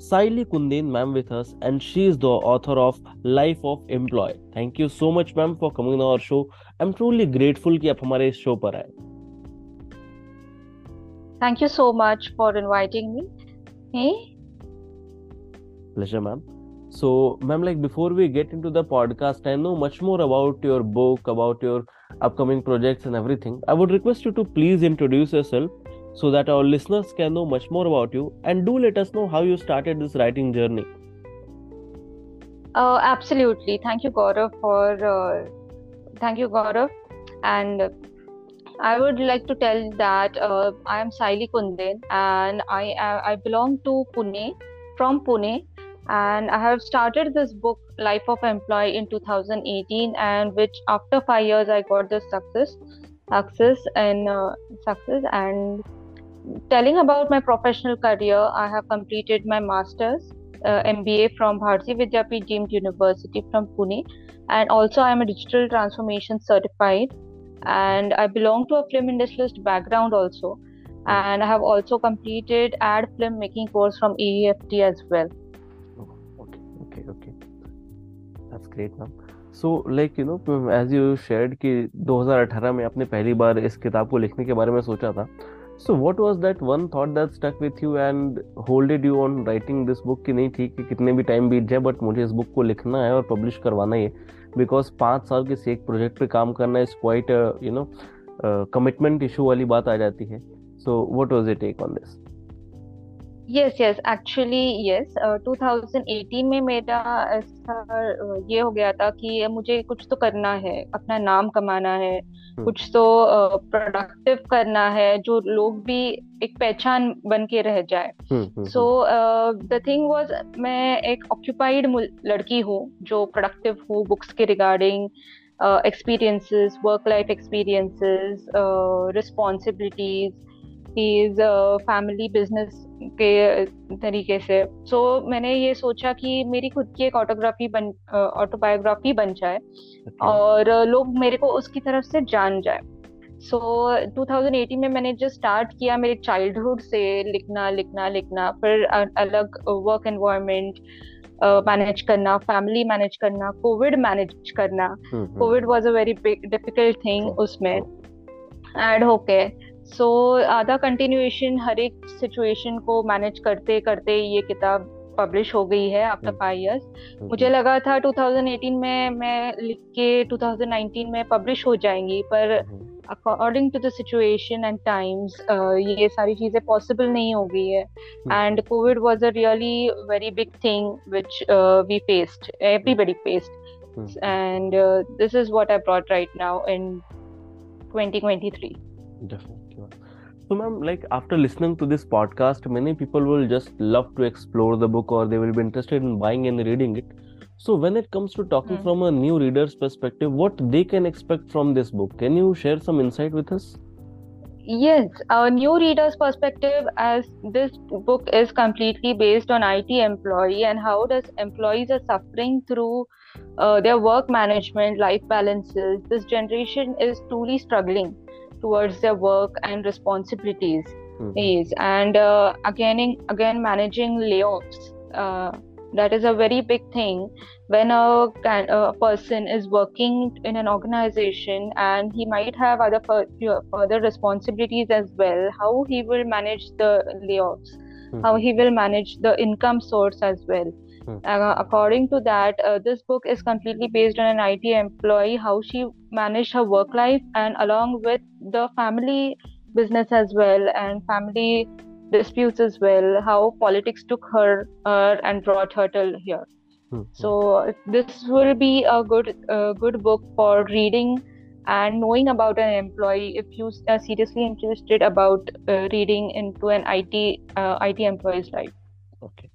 Saili Kundin ma'am with us and she is the author of Life of Employee. Thank you so much ma'am for coming on our show. I'm truly grateful कि आप हमारे इस show पर आए. Thank you so much for inviting me. Hey? Pleasure ma'am. So, ma'am, like before we get into the podcast, I know much more about your book, about your upcoming projects and everything. I would request you to please introduce yourself so that our listeners can know much more about you and do let us know how you started this writing journey. Uh, absolutely. Thank you, Gaurav, for uh, thank you, Gaurav, and I would like to tell that uh, I am Saili Kundin and I I belong to Pune from Pune and I have started this book Life of Employee in 2018 and which after five years I got this success success and uh, success and telling about my professional career I have completed my masters uh, MBA from Bharati Vidyapeeth Deemed University from Pune and also I am a digital transformation certified and I belong to a film industrialist background also and I have also completed ad film making course from AEFT as well okay okay so like you know as you shared कि 2018 में आपने पहली बार इस किताब को लिखने के बारे में सोचा था so what was that one thought that stuck with you and holded you on writing this book कि नहीं ठीक है कितने भी टाइम बीत जाए बट मुझे इस बुक को लिखना है और पब्लिश करवाना ही। बिकॉज़ पाँच साल के एक प्रोजेक्ट पे काम करना is quite you know commitment issue वाली बात आ जाती है। So what was it take on this yes yes actually yes 2018 में मेरा ऐसा ये हो गया था कि मुझे कुछ तो करना है अपना नाम कमाना है hmm. कुछ तो प्रोडक्टिव uh, करना है जो लोग भी एक पहचान बन के रह जाए। सो द थिंग वाज मैं एक ऑक्यूपाइड लड़की हूँ जो प्रोडक्टिव हूँ बुक्स के regarding experiences work life experiences responsibilities is family business के तरीके से। सो so, मैंने ये सोचा कि मेरी खुद की एक ऑटोग्राफी बन ऑटोबायोग्राफी बन जाए okay. और लोग मेरे को उसकी तरफ़ से जान जाए। सो so, 2018 में मैंने जो स्टार्ट किया मेरे चाइल्डहुड से लिखना लिखना लिखना फिर अलग वर्क एनवायरनमेंट मैनेज करना फैमिली मैनेज करना कोविड मैनेज करना। Covid was a very big difficult thing उसमें। एड होके सो आधा कंटिन्यूएशन हर एक सिचुएशन को मैनेज करते करते ये किताब पब्लिश हो गई है आफ्टर फाइव इयर्स मुझे लगा था 2018 में मैं लिख के 2019 में पब्लिश हो जाएँगी पर according to the situation and times ये सारी चीज़ें पॉसिबल नहीं हो गई है। And Covid was a really very big thing which we faced everybody faced and this is what I brought right now in 2023 Definitely. So, ma'am, like after listening to this podcast, many people will just love to explore the book or they will be interested in buying and reading it. So, when it comes to talking mm. from a new reader's perspective, what they can expect from this book, can you share some insight with us? Yes, a new reader's perspective, as this book is completely based on IT employee and how does employees are suffering through uh, their work management, life balances. This generation is truly struggling towards their work and responsibilities mm-hmm. is and uh, again again managing layoffs uh, that is a very big thing when a, a, person is working in an organization and he might have other further responsibilities as well how he will manage the layoffs mm-hmm. how he will manage the income source as well Hmm. Uh, according to that, uh, this book is completely based on an IT employee, how she managed her work life, and along with the family business as well, and family disputes as well, how politics took her uh, and brought her till here. Hmm. So this will be a good, uh, good book for reading and knowing about an employee if you are seriously interested about uh, reading into an IT uh, IT employee's life. Okay.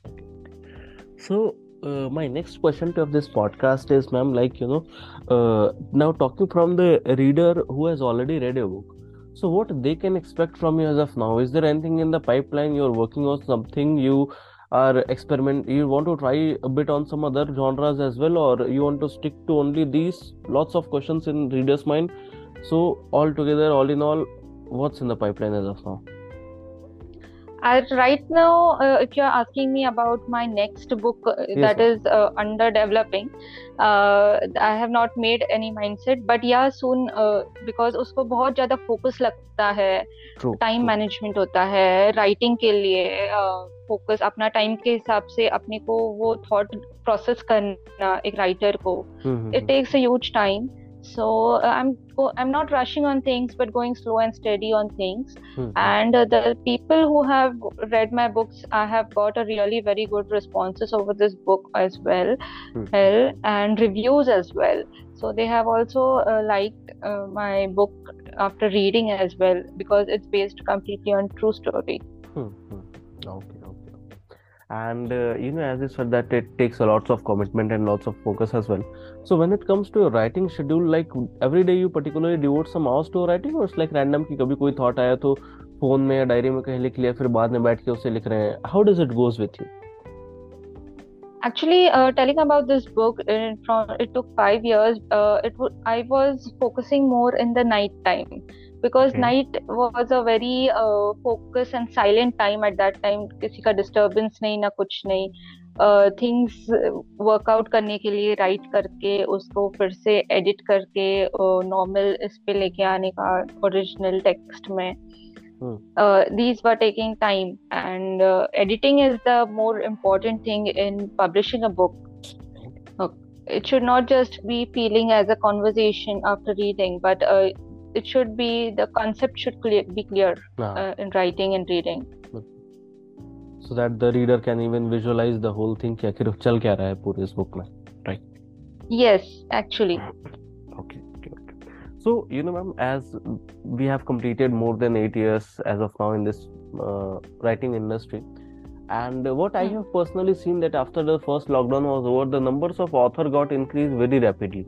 So, uh, my next question to this podcast is, ma'am, like you know, uh, now talking from the reader who has already read a book. So what they can expect from you as of now? Is there anything in the pipeline you're working on? Something you are experiment? You want to try a bit on some other genres as well, or you want to stick to only these? Lots of questions in reader's mind. So all together, all in all, what's in the pipeline as of now? I, right now, uh, if you're asking me about my next book uh, Yes, that ma'am. is uh, under developing, uh, I have not made any mindset, but yeah, soon uh, because उसको बहुत ज़्यादा focus लगता है, True. Time true. Management होता है writing के लिए focus अपना टाइम के हिसाब से अपने को वो थॉट प्रोसेस करना एक राइटर को Hmm, it takes a huge time so uh, i'm go- i'm not rushing on things but going slow and steady on things hmm, and uh, the people who have read my books i have got a really very good responses over this book as well hmm. and reviews as well so they have also uh, liked uh, my book after reading as well because it's based completely on true story Hmm, hmm. Okay, okay And uh, you know, as you said, that it takes a lots of commitment and lots of focus as well. So when it comes to your writing schedule, like every day you particularly devote some hours to writing, or it's like random कि कभी कोई thought आया तो phone में या diary में कहीं लिख लिया फिर बाद में बैठ के उसे लिख रहे हैं How does it goes with you? Actually, uh, telling about this book, it, from it took five years. Uh, it w- I was focusing more in the night time Because night was a very focus and silent time at that time किसी का disturbance नहीं ना कुछ नहीं। Things uh, workout करने के लिए right करके उसको फिर से एडिट करके नॉर्मल uh, इस पे लेके आने का ओरिजिनल टेक्स्ट में। These were taking time and editing is the more important thing in publishing a book it should not just be feeling as a conversation after reading but it should be the concept should clear, be clear हाँ, uh, in writing and reading so that the reader can even visualize the whole thing कि आखिर चल क्या रहा है पूरे इस book में. yes actually Okay, okay, okay. So, you know, ma'am, as we have completed more than eight years as of now in this uh, writing industry, and what I Hmm. have personally seen that after the first lockdown was over, the numbers of author got increased very rapidly.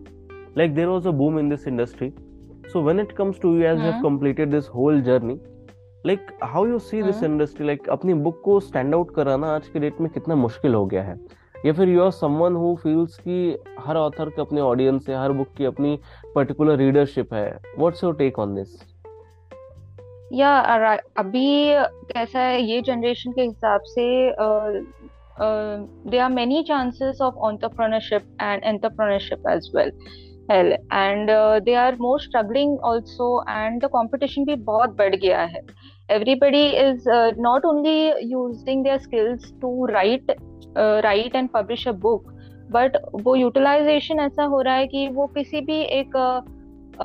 Like there was a boom in this industry. So when it comes to you, as you have Hmm. completed this whole journey, like how you see this Hmm. industry, like अपनी book को stand out कराना आज के date में कितना मुश्किल हो गया है या फिर you are someone who feels कि हर ऑथर के अपने ऑडियंस है हर बुक की अपनी पर्टिकुलर रीडरशिप है what's your take on this या अभी कैसा है ये जनरेशन के हिसाब से there are many chances of entrepreneurship and entrepreneurship as well hell and they are more struggling also and the competition भी बहुत बढ़ गया है. Everybody is not only using their skills to write write and publish a book but वो utilization ऐसा हो रहा है कि वो किसी भी एक uh,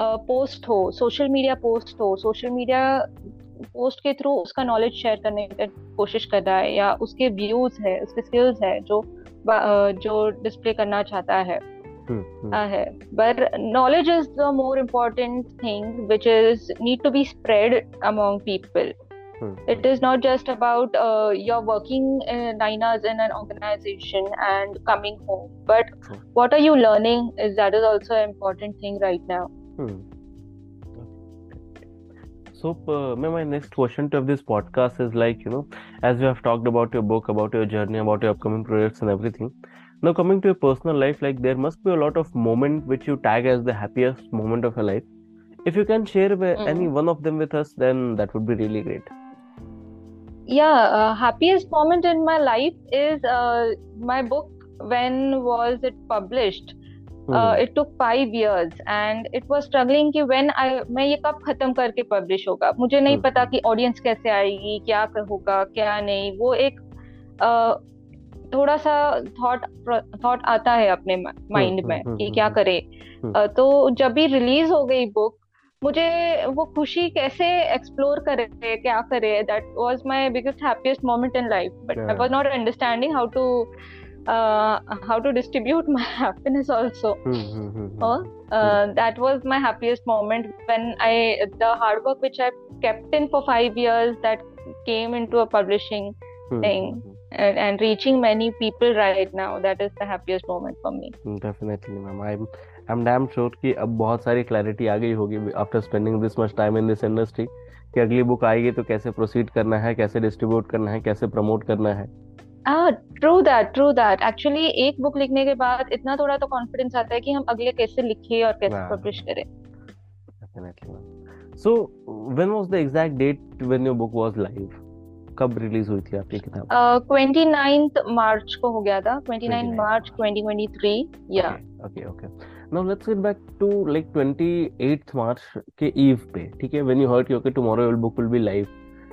uh, पोस्ट हो सोशल मीडिया पोस्ट हो सोशल मीडिया पोस्ट के थ्रू उसका नॉलेज शेयर करने की कोशिश कर रहा है, या उसके व्यूज़ है, उसके स्किल्स है जो uh, जो डिस्प्ले करना चाहता है. है but knowledge is the more important thing which is need to be spread among people it is not just about uh, you're working in nine hours in an organization and coming home but what are you learning is that is also an important thing right now Hmm. So, uh, my my next question to this podcast is like, you know, as we have talked about your book, about your journey, about your upcoming projects and everything Now, coming to your personal life, like there must be a lot of moment which you tag as the happiest moment of your life. If you can share wi- Mm. any one of them with us, then that would be really great. yeah uh, happiest moment in my life is uh, my book when was it published Hmm. uh, it took five years and it was struggling कि when I मैं ये कब खत्म करके publish होगा मुझे नहीं हम्म, पता कि ऑडियंस कैसे आएगी क्या क- होगा क्या नहीं वो एक uh, थोड़ा सा थॉट थॉट आता है अपने माइंड हम्म, हम्म, में हम्म, कि क्या करे। तो जब भी रिलीज़ हो गई बुक मुझे वो खुशी कैसे एक्सप्लोर करे क्या करे? That was my biggest happiest moment in life but I was not understanding how to how to distribute my happiness also that was my happiest moment when I the hard work which I kept in for five years that came into a publishing thing and, and reaching many people right now that is the happiest moment for me. Definitely ma'am. I'm i'm damn sure कि अब बहुत सारी clarity आ गई होगी after spending this much time in this industry कि अगली book आएगी तो कैसे प्रोसीड करना है कैसे डिस्ट्रीब्यूट करना है कैसे प्रमोट करना है। True that true that actually एक बुक लिखने के बाद इतना थोड़ा तो कॉन्फिडेंस आता है कि हम अगले कैसे लिखे और कैसे पब्लिश करें। Definitely so when was the exact date when your book was live कब रिलीज़ हुई थी आपकी किताब? ट्वेंटी नाइन्थ मार्च को हो गया था। Twenty nine March twenty twenty three या। Okay okay now let's get back to like twenty eight March के ईव पे ठीक है? When you heard okay tomorrow your book will be live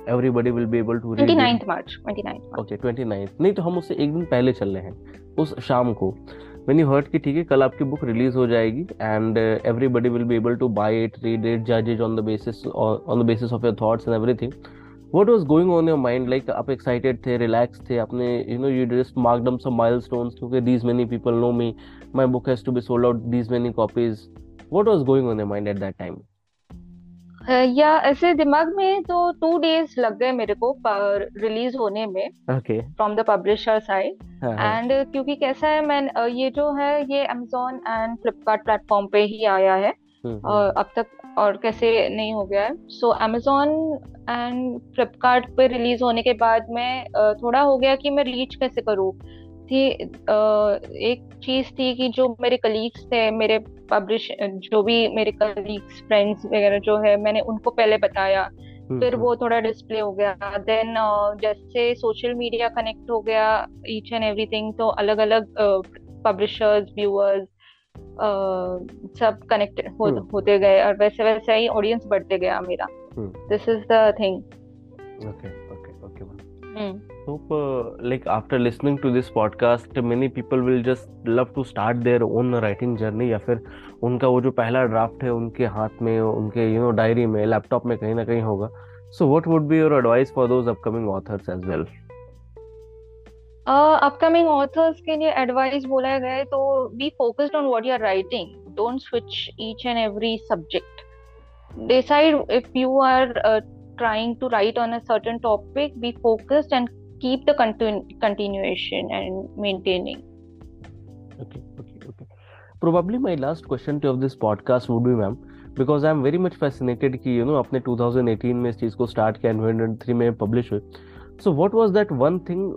everybody will be able to read 29th March 29th okay 29th नहीं तो हम उससे एक दिन पहले चल रहे हैं उस शाम को। व्हेन यू हर्ड कि ठीक है कल आपकी बुक रिलीज़ हो जाएगी and everybody will be able to buy it read it जज it on the basis on the basis of your thoughts and everything what was going on your mind like आप excited थे relax थे अपने you know you डिस्ट marked them some milestone क्योंकि these many people know me my book has to be sold out these many copies what was going on your mind at that time या ऐसे दिमाग में तो two days लग गए मेरे को रिलीज़ होने में from the publisher side and क्योंकि कैसा है मैं ये जो है ये अमेजोन एंड फ्लिपकार्ट प्लेटफॉर्म पे ही आया है। और अब तक और कैसे नहीं हो गया है। सो अमेजोन एंड फ्लिपकार्ट पे रिलीज़ होने के बाद मैं थोड़ा हो गया कि मैं रीच कैसे करूँ। थी एक चीज़ थी कि जो मेरे कलीग्स थे मेरे पब्लिश जो भी मेरे कलीग्स फ्रेंड्स वगैरह जो है मैंने उनको पहले बताया। हम्म, फिर हम्म। वो थोड़ा डिस्प्ले हो गया। देन जैसे सोशल मीडिया कनेक्ट हो गया ईच एंड एवरीथिंग तो अलग अलग पब्लिशर्स व्यूअर्स uh, सब कनेक्टेड हो, hmm. होते गए और वैसे वैसे ही ऑडियंस बढ़ते गया मेरा। This is the thing okay okay okay ma'am hope like after listening to this podcast many people will just love to start their own writing journey या फिर उनका वो जो पहला ड्राफ्ट है उनके हाथ में उनके यू नो डायरी में लैपटॉप में कहीं ना कहीं होगा। So what would be your advice for those upcoming authors as well upcoming authors के लिए एडवाइस बोला गया है तो be focused on what you are writing don't switch each and every subject decide if you are trying to write on a certain topic be focused and keep the continuation and maintaining okay okay okay probably my last question to of this podcast would be ma'am because I am very much fascinated कि you know अपने 2018 में इस चीज़ को start किया 2023 में publish हुई so what was that one thing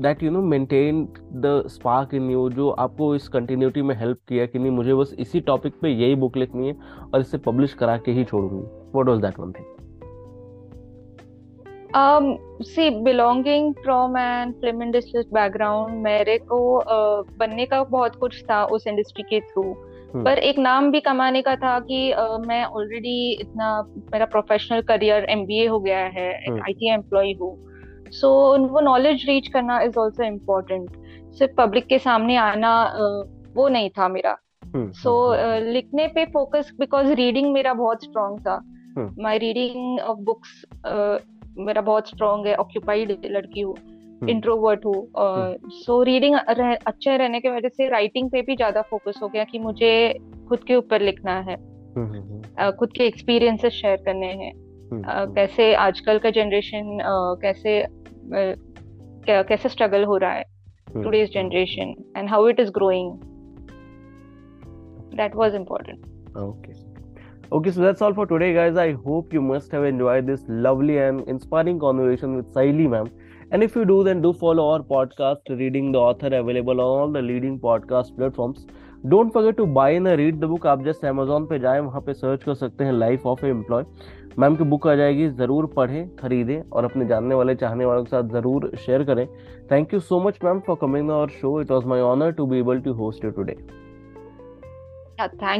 that you know maintain the spark in you जो आपको इस कंटिन्यूटी में हेल्प किया कि नहीं मुझे बस इसी टॉपिक पे यही बुक लिखनी है और इसे पब्लिश करा के ही छोड़ूँगी what was that one thing um see belonging from an film industry background मेरे को uh, बनने का बहुत कुछ था उस इंडस्ट्री के थ्रू hmm. पर एक नाम भी कमाने का था कि uh, मैं ऑलरेडी इतना मेरा प्रोफेशनल करियर एमबीए हो गया है hmm. आईटी एम्प्लॉय हूँ सो so, वो नॉलेज रीच करना इज़ ऑल्सो इम्पोर्टेंट सिर्फ़ पब्लिक के सामने आना वो नहीं था मेरा। सो hmm, so, uh, लिखने पे फोकस बिकॉज़ रीडिंग मेरा बहुत स्ट्रॉन्ग था। माई रीडिंग ऑफ़ बुक्स मेरा बहुत स्ट्रॉन्ग है। ऑक्यूपाइड लड़की हूँ इंट्रोवर्ट हूँ सो रीडिंग अच्छे रहने की वजह से राइटिंग पे भी ज़्यादा फोकस हो गया कि मुझे खुद के ऊपर लिखना है। uh, खुद के एक्सपीरियंसेस शेयर करने हैं। कैसे आजकल का जनरेशन uh, कैसे कैसे स्ट्रगल हो रहा है today's generation and how it is growing that was important okay okay so that's all for today guys i hope you must have enjoyed this lovely and inspiring conversation with saili ma'am and if you do then do follow our podcast reading the author available on all the leading podcast platforms don't forget to buy and read the book आप just Amazon पे जाएँ वहाँ पे search कर सकते हैं life of a employ ma'am की book आ जाएगी ज़रूर पढ़ें खरीदें और अपने जानने वाले चाहने वालों के साथ ज़रूर शेयर करें thank you so much ma'am for coming our show it was my honour to be able to host you today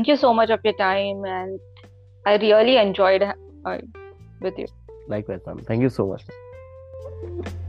you so much of your time and I really enjoyed uh, with you. Likewise, ma'am. Thank you so much.